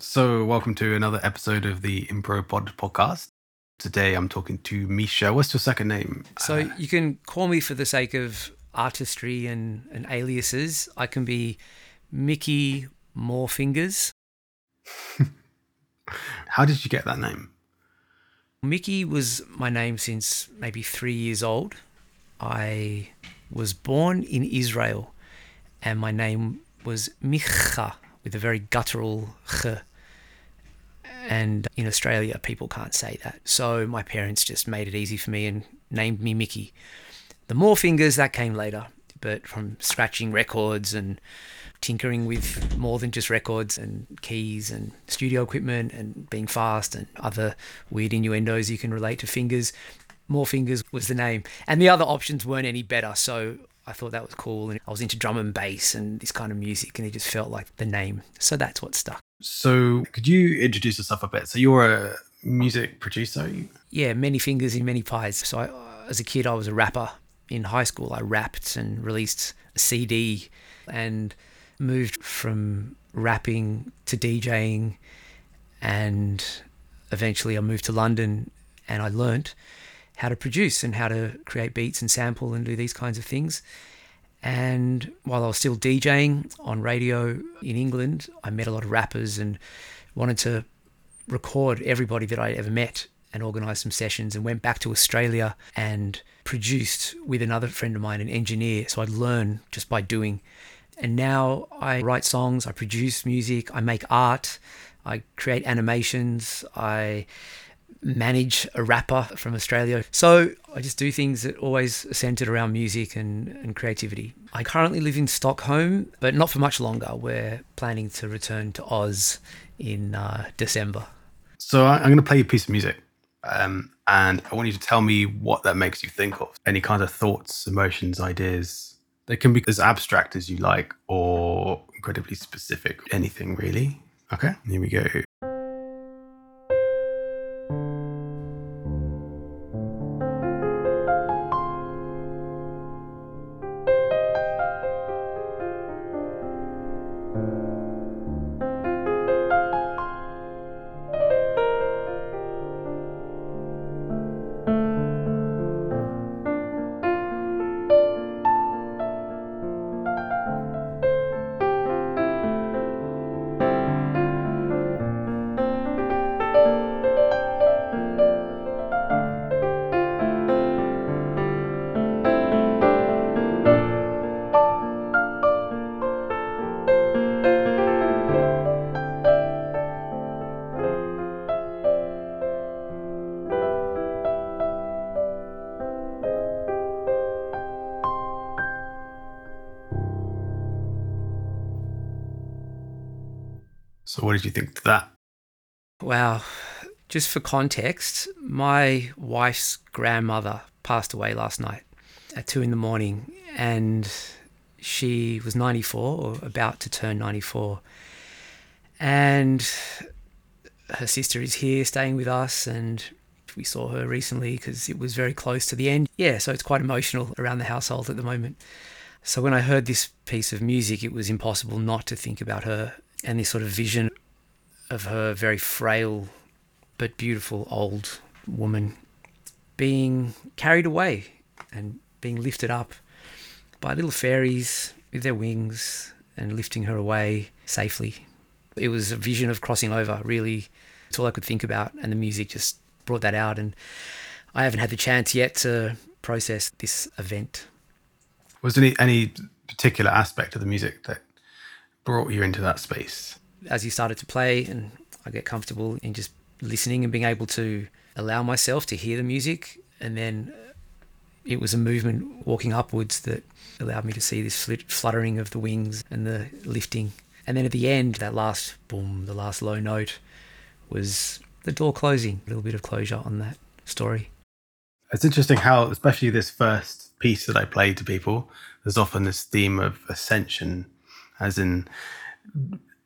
So, welcome to another episode of the Impro Pod podcast. Today I'm talking to Misha. What's your second name? So Uh, you can call me for the sake of artistry and, and aliases. I can be Mickey Morefingers. how did you get that name? Mickey was my name since maybe three years old. I was born in Israel and my name was Micha with a very guttural ch. And in Australia, people can't say that. So my parents just made it easy for me and named me Mickey. The more fingers, that came later, but from scratching records and tinkering with more than just records and keys and studio equipment and being fast and other weird innuendos you can relate to fingers. More Fingers was the name. And the other options weren't any better. So I thought that was cool. And I was into drum and bass and this kind of music, and it just felt like the name. So that's what stuck. So, could you introduce yourself a bit? So, you're a music producer. Yeah, many fingers in many pies. So I, as a kid, I was a rapper. In high school, I rapped and released a CD and moved from rapping to DJing. And eventually, I moved to London and I learnt how to produce and how to create beats and sample and do these kinds of things. And while I was still DJing on radio in England, I met a lot of rappers and wanted to record everybody that I ever met and organized some sessions and went back to Australia and produced with another friend of mine, an engineer. So I'd learn just by doing. And now I write songs, I produce music, I make art, I create animations, I manage a rapper from Australia. So I just do things that always centered around music and, and creativity. I currently live in Stockholm, but not for much longer. We're planning to return to Oz in uh, December. So, I'm going to play you a piece of music. Um, and I want you to tell me what that makes you think of. Any kind of thoughts, emotions, ideas. They can be as abstract as you like or incredibly specific. Anything really. Okay, here we go. So, what did you think of that? Wow. Just for context, my wife's grandmother passed away last night at two in the morning, and she was 94 or about to turn 94. And her sister is here staying with us, and we saw her recently because it was very close to the end. Yeah, so it's quite emotional around the household at the moment. So when I heard this piece of music, it was impossible not to think about her and this sort of vision of her very frail but beautiful old woman being carried away and being lifted up by little fairies with their wings and lifting her away safely. It was a vision of crossing over, really. It's all I could think about, and the music just brought that out. And I haven't had the chance yet to process this event. Was there any, any particular aspect of the music that brought you into that space? as you started to play and I get comfortable in just listening and being able to allow myself to hear the music and then it was a movement walking upwards that allowed me to see this fluttering of the wings and the lifting. And then at the end that last boom the last low note was the door closing a little bit of closure on that story. It's interesting how, especially this first piece that I played to people, there's often this theme of ascension, as in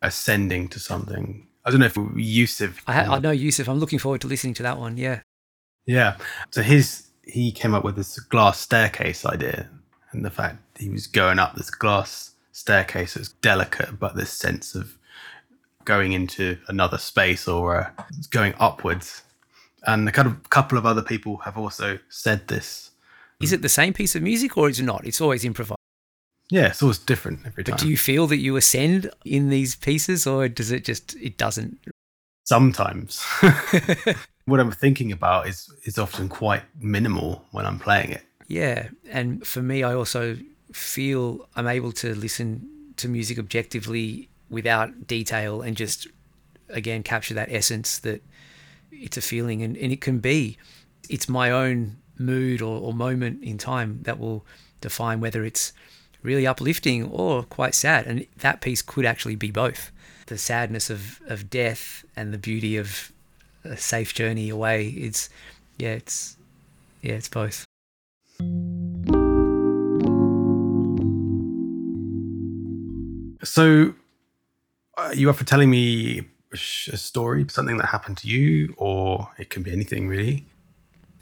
ascending to something. I don't know if Yusuf. I, ha- I know Yusuf I'm looking forward to listening to that one yeah Yeah. So his he came up with this glass staircase idea, and the fact he was going up this glass staircase that's delicate, but this sense of going into another space or uh, going upwards. And a kind of couple of other people have also said this. Is it the same piece of music or is it not? It's always improvised. Yeah, so it's always different every time. But do you feel that you ascend in these pieces or does it just, it doesn't? Sometimes. what I'm thinking about is is often quite minimal when I'm playing it. Yeah. And for me, I also feel I'm able to listen to music objectively without detail and just again capture that essence that it's a feeling and, and it can be it's my own mood or, or moment in time that will define whether it's really uplifting or quite sad. And that piece could actually be both. The sadness of, of death and the beauty of a safe journey away it's yeah it's yeah it's both. So, uh, are you up for telling me a story, something that happened to you, or it can be anything really?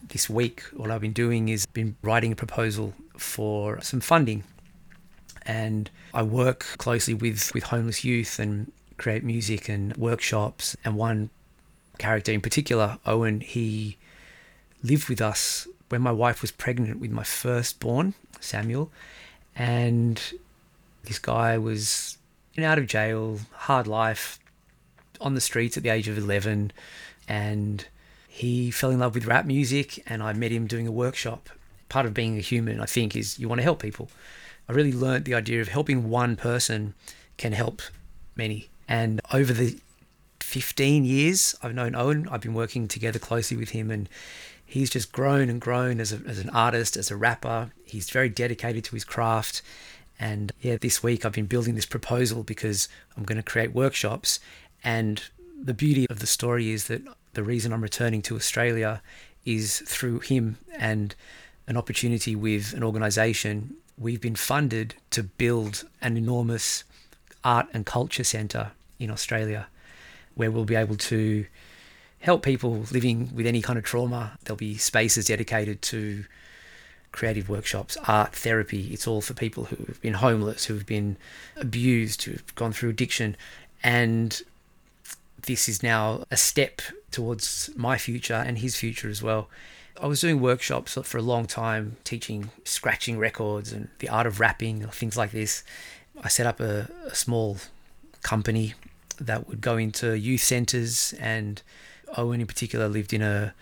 This week, all I've been doing is been writing a proposal for some funding, and I work closely with with homeless youth and create music and workshops. And one character in particular, Owen, he lived with us when my wife was pregnant with my firstborn, Samuel, and this guy was in out of jail, hard life, on the streets at the age of 11, and he fell in love with rap music, and I met him doing a workshop. Part of being a human, I think, is you want to help people. I really learned the idea of helping one person can help many. And over the 15 years I've known Owen, I've been working together closely with him, and he's just grown and grown as, a, as an artist, as a rapper. He's very dedicated to his craft. And yeah, this week I've been building this proposal because I'm going to create workshops. And the beauty of the story is that the reason I'm returning to Australia is through him and an opportunity with an organization. We've been funded to build an enormous art and culture centre in Australia where we'll be able to help people living with any kind of trauma. There'll be spaces dedicated to creative workshops, art, therapy. It's all for people who have been homeless, who have been abused, who've gone through addiction. And this is now a step towards my future and his future as well. I was doing workshops for a long time, teaching scratching records and the art of rapping, things like this. I set up a, a small company that would go into youth centres, and Owen in particular lived in a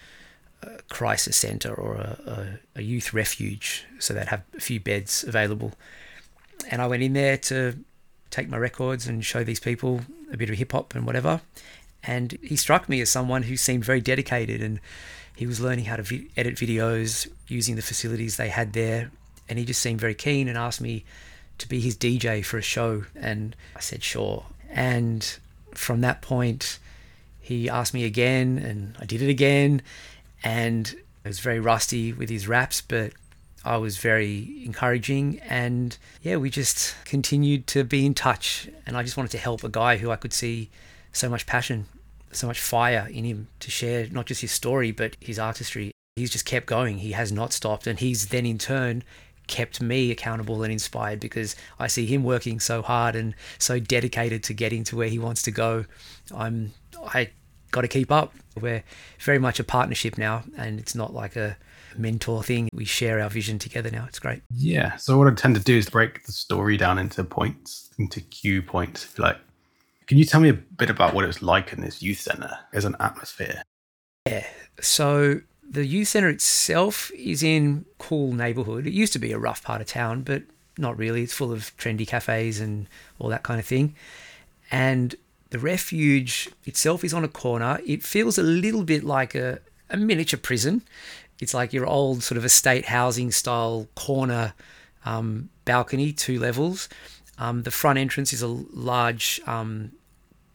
a crisis center or a, a, a, youth refuge, so they'd have a few beds available. And I went in there to take my records and show these people a bit of hip hop and whatever. And he struck me as someone who seemed very dedicated and he was learning how to vi- edit videos using the facilities they had there. And he just seemed very keen and asked me to be his DJ for a show. And I said, sure. And from that point, he asked me again and I did it again and I was very rusty with his raps, but I was very encouraging. And yeah, we just continued to be in touch. And I just wanted to help a guy who I could see so much passion, so much fire in him to share not just his story, but his artistry. He's just kept going. He has not stopped. And he's then in turn kept me accountable and inspired because I see him working so hard and so dedicated to getting to where he wants to go. I'm I got to keep up. We're very much a partnership now, and it's not like a mentor thing. We share our vision together now. It's great. Yeah. So what I tend to do is break the story down into points, into cue points, if you like. Can you tell me a bit about what it was like in this youth center as an atmosphere? Yeah. So the youth center itself is in cool neighborhood. It used to be a rough part of town, but not really. It's full of trendy cafes and all that kind of thing. And the refuge itself is on a corner. It feels a little bit like a, a miniature prison. It's like your old sort of estate housing style corner um, balcony, two levels. Um, the front entrance is a large um,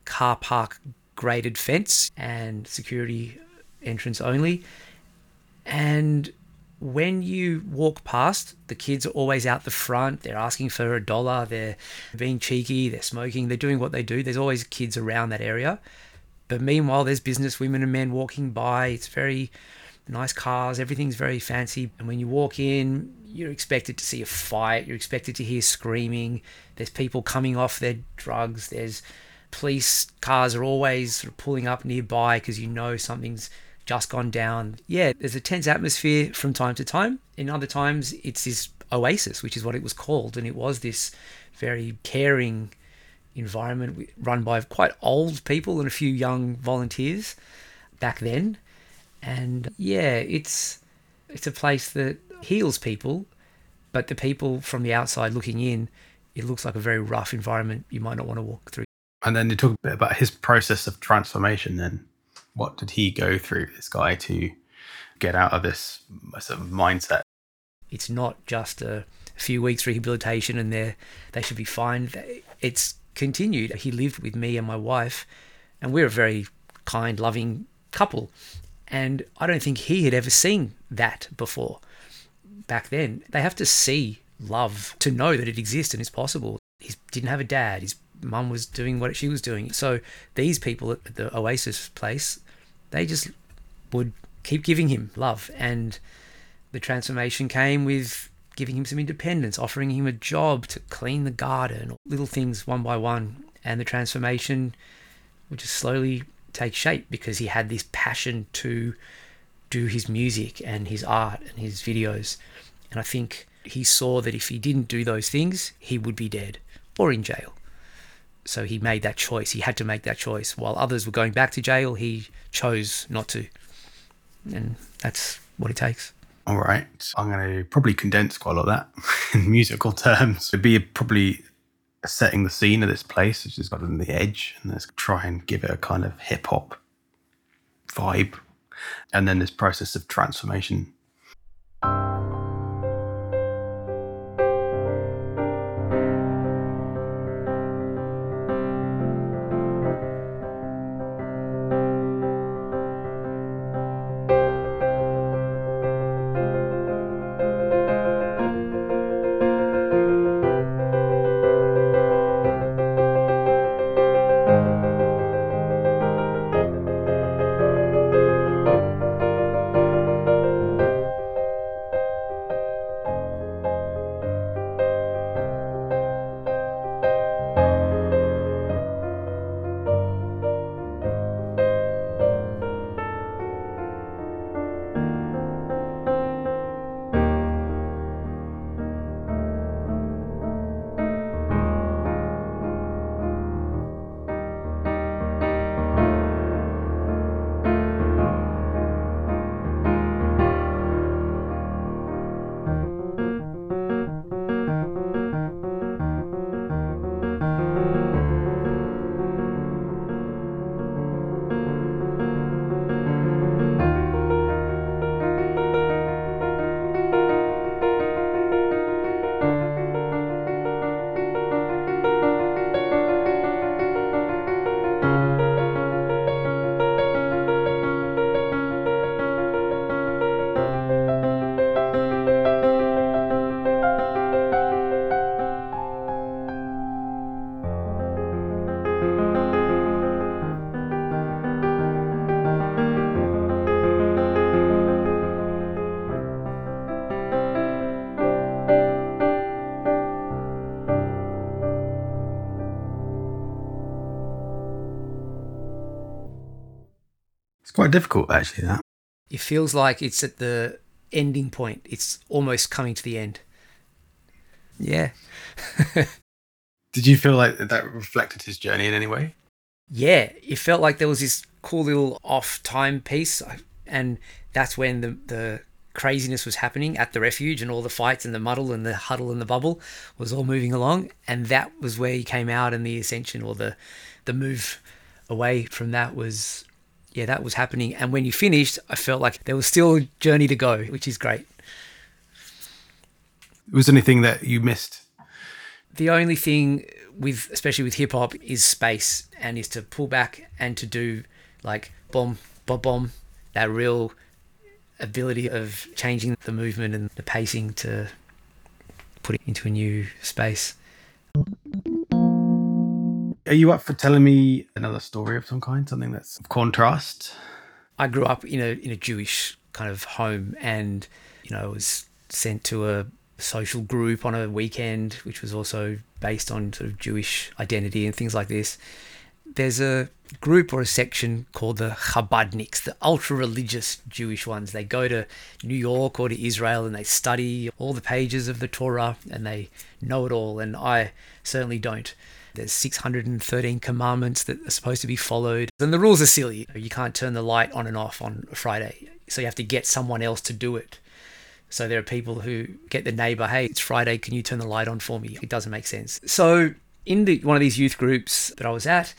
car park graded fence and security entrance only. And when you walk past, the kids are always out the front. They're asking for a dollar. They're being cheeky. They're smoking. They're doing what they do. There's always kids around that area. But meanwhile, there's business women and men walking by. It's very nice cars. Everything's very fancy. And when you walk in, you're expected to see a fight. You're expected to hear screaming. There's people coming off their drugs. There's police cars are always sort of pulling up nearby because you know something's just gone down. Yeah, there's a tense atmosphere from time to time. In other times, it's this oasis, which is what it was called. And it was this very caring environment run by quite old people and a few young volunteers back then. And yeah, it's it's a place that heals people, but the people from the outside looking in, it looks like a very rough environment you might not want to walk through. And then you talk a bit about his process of transformation then. What did he go through, this guy, to get out of this sort of mindset? It's not just a few weeks rehabilitation and they they should be fine. It's continued. He lived with me and my wife, and we're a very kind, loving couple. And I don't think he had ever seen that before. Back then, they have to see love to know that it exists and is possible. He didn't have a dad. His mum was doing what she was doing. So these people at the Oasis place, they just would keep giving him love. And the transformation came with giving him some independence, offering him a job to clean the garden, little things one by one. And the transformation would just slowly take shape because he had this passion to do his music and his art and his videos. And I think he saw that if he didn't do those things, he would be dead or in jail. So he made that choice. He had to make that choice. While others were going back to jail, he chose not to. And that's what it takes. All right. I'm going to probably condense quite a lot of that in musical terms. It'd be probably setting the scene of this place, which is got on the edge, and let's try and give it a kind of hip hop vibe. And then this process of transformation quite difficult, actually. That it feels like it's at the ending point. It's almost coming to the end. Yeah. Did you feel like that reflected his journey in any way? Yeah, it felt like there was this cool little off time piece, and that's when the the craziness was happening at the refuge and all the fights and the muddle and the huddle and the bubble was all moving along and that was where he came out and the ascension or the the move away from that was yeah, that was happening. And when you finished, I felt like there was still a journey to go, which is great. Was anything that you missed? The only thing with, especially with hip hop, is space and is to pull back and to do like bomb, bomb, bomb, that real ability of changing the movement and the pacing to put it into a new space. Are you up for telling me another story of some kind, something that's of contrast? I grew up in a in a Jewish kind of home, and you know, I was sent to a social group on a weekend, which was also based on sort of Jewish identity and things like this. there's a group or a section called the Chabadniks, the ultra religious Jewish ones. They go to New York or to Israel and they study all the pages of the Torah and they know it all. And I certainly don't. There's 613 commandments that are supposed to be followed. And the rules are silly. You can't turn the light on and off on Friday. So you have to get someone else to do it. So there are people who get the neighbor, hey, it's Friday, can you turn the light on for me? It doesn't make sense. So in the, one of these youth groups that I was at,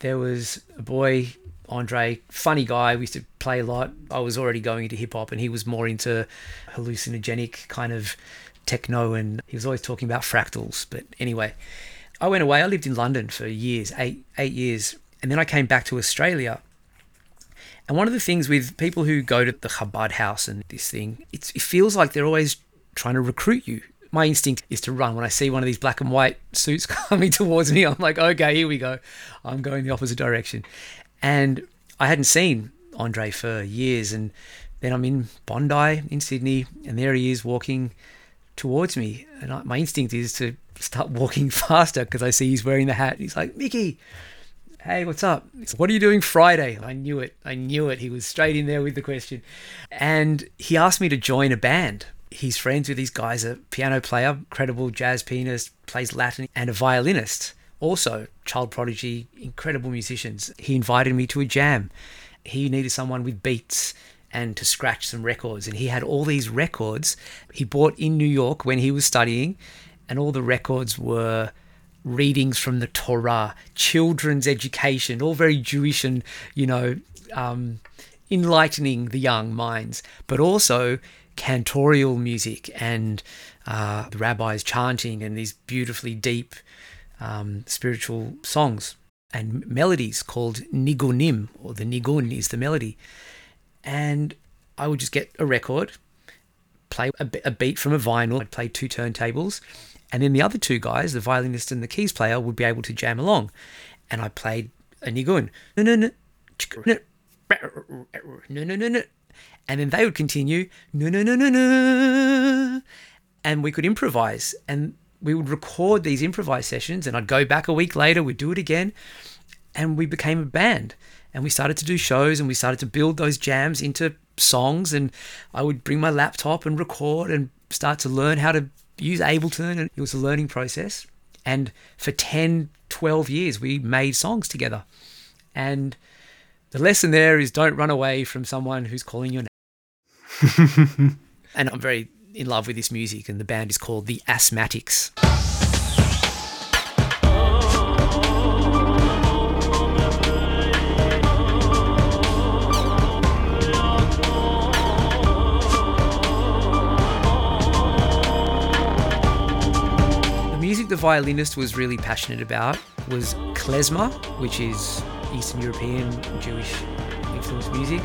there was a boy, Andre, funny guy. We used to play a lot. I was already going into hip hop, and he was more into hallucinogenic kind of techno, and he was always talking about fractals. But anyway, I went away. I lived in London for years, eight eight years, and then I came back to Australia. And one of the things with people who go to the Chabad house and this thing, it feels like they're always trying to recruit you my instinct is to run when I see one of these black and white suits coming towards me. I'm like, okay, here we go. I'm going the opposite direction. And I hadn't seen Andre for years. And then I'm in Bondi in Sydney, and there he is walking towards me. And I, my instinct is to start walking faster because I see he's wearing the hat. He's like, Mickey, hey, what's up? What are you doing Friday? I knew it. I knew it. He was straight in there with the question. And he asked me to join a band he's friends with these guys a piano player, credible jazz pianist, plays Latin, and a violinist. Also, child prodigy, incredible musicians. He invited me to a jam. He needed someone with beats and to scratch some records. And he had all these records he bought in New York when he was studying, and all the records were readings from the Torah, children's education, all very Jewish and, you know, um, enlightening the young minds. But also, cantorial music and uh, the rabbis chanting and these beautifully deep um, spiritual songs and melodies called nigunim, or the nigun is the melody. And I would just get a record, play a, a beat from a vinyl, I'd play two turntables, and then the other two guys, the violinist and the keys player, would be able to jam along. And I played a nigun. And then they would continue. And we could improvise. And we would record these improvised sessions. And I'd go back a week later, we'd do it again. And we became a band. And we started to do shows and we started to build those jams into songs. And I would bring my laptop and record and start to learn how to use Ableton. And it was a learning process. And for 10, 12 years, we made songs together. And the lesson there is don't run away from someone who's calling your name. and I'm very in love with this music, and the band is called the Asthmatics. Music the violinist was really passionate about was klezmer, which is Eastern European Jewish influenced music,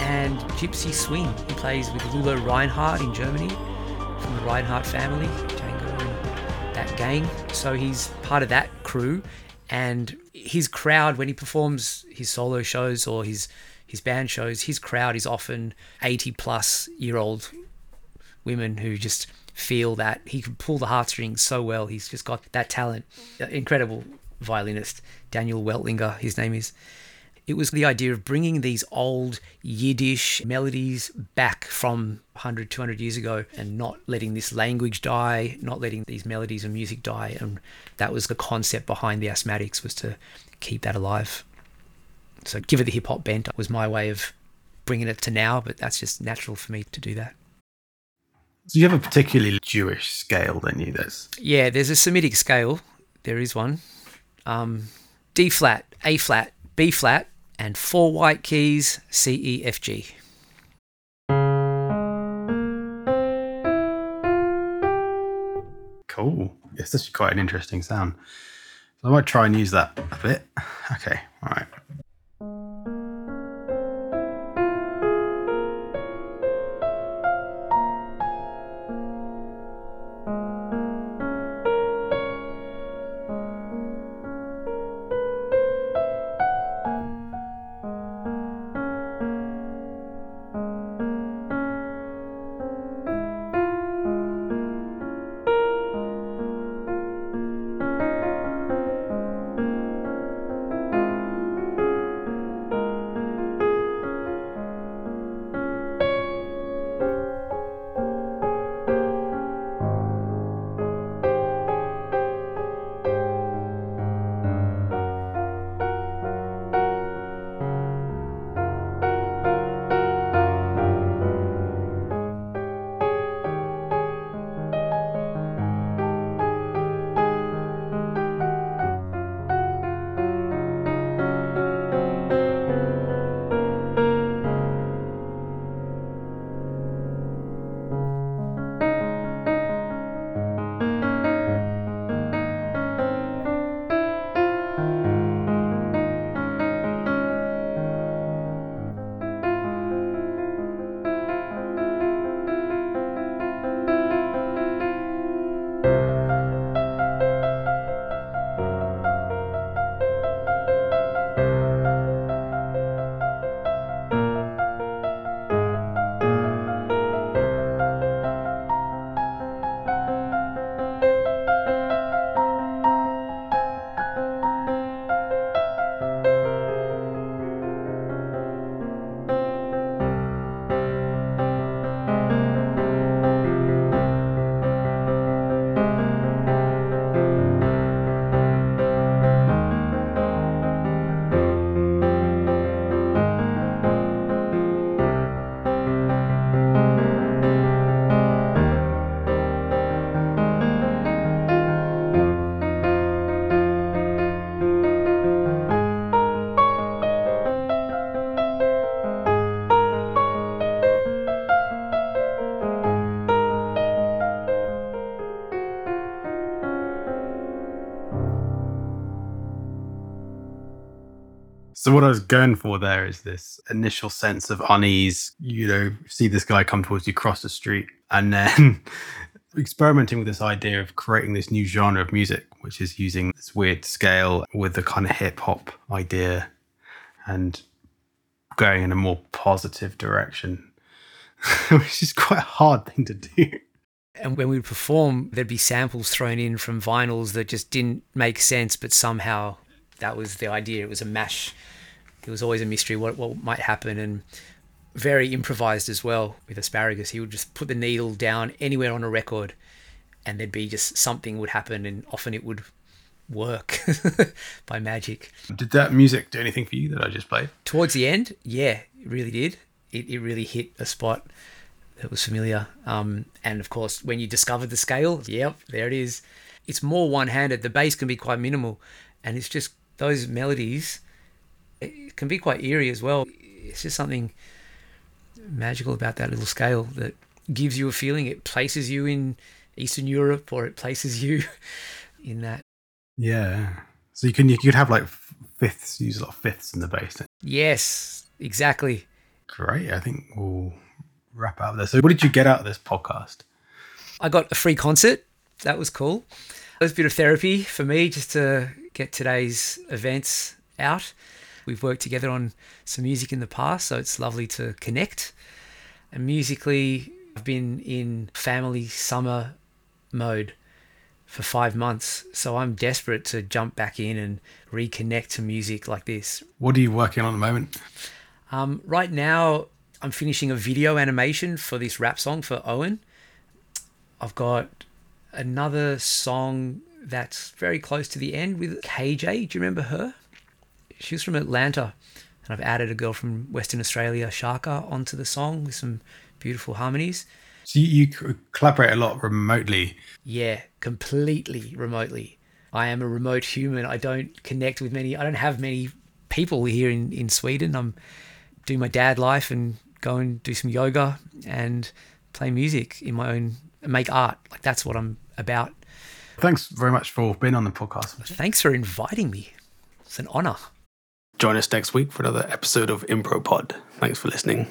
and Gypsy Swing. He plays with Lulo Reinhardt in Germany from the Reinhardt family, Django and that gang. So he's part of that crew. And his crowd, when he performs his solo shows or his his band shows, his crowd is often 80 plus year old women who just feel that he can pull the heartstrings so well. He's just got that talent. Incredible violinist, Daniel Weltlinger, his name is. It was the idea of bringing these old Yiddish melodies back from 100, 200 years ago and not letting this language die, not letting these melodies and music die. And that was the concept behind the Asthmatics was to keep that alive. So give it the hip hop bent was my way of bringing it to now, but that's just natural for me to do that. So you have a particularly Jewish scale, don't you? There's yeah, there's a Semitic scale. There is one. Um, D flat, A flat, B flat, and four white keys C, E, F, G. Cool. It's actually quite an interesting sound. So I might try and use that a bit. Okay, all right. So what I was going for there is this initial sense of unease. You know, see this guy come towards you, cross the street, and then experimenting with this idea of creating this new genre of music, which is using this weird scale with the kind of hip hop idea and going in a more positive direction, which is quite a hard thing to do. And when we would perform, there'd be samples thrown in from vinyls that just didn't make sense, but somehow that was the idea. It was a mash. It was always a mystery what, what might happen. And very improvised as well with asparagus. He would just put the needle down anywhere on a record, and there'd be just something would happen, and often it would work by magic. Did that music do anything for you that I just played? Towards the end, yeah, it really did. It, it really hit a spot that was familiar. Um, and of course, when you discovered the scale, yep, there it is. It's more one handed. The bass can be quite minimal, and it's just those melodies. It can be quite eerie as well. It's just something magical about that little scale that gives you a feeling. It places you in Eastern Europe or it places you in that. Yeah. So you can you could have like fifths, use a lot of fifths in the bass. Yes, exactly. Great. I think we'll wrap up there. So what did you get out of this podcast? I got a free concert. That was cool. It was a bit of therapy for me just to get today's events out. We've worked together on some music in the past, so it's lovely to connect. And musically, I've been in family summer mode for five months, so I'm desperate to jump back in and reconnect to music like this. What are you working on at the moment? Um, right now, I'm finishing a video animation for this rap song for Owen. I've got another song that's very close to the end with KJ. Do you remember her? She was from Atlanta, and I've added a girl from Western Australia, Shaka, onto the song with some beautiful harmonies. So you, you collaborate a lot remotely. Yeah, completely remotely. I am a remote human. I don't connect with many. I don't have many people here in in Sweden. I'm doing my dad life and go and do some yoga and play music in my own make art. Like that's what I'm about. Thanks very much for being on the podcast. Thanks for inviting me. It's an honor. Join us next week for another episode of Impro Pod. Thanks for listening.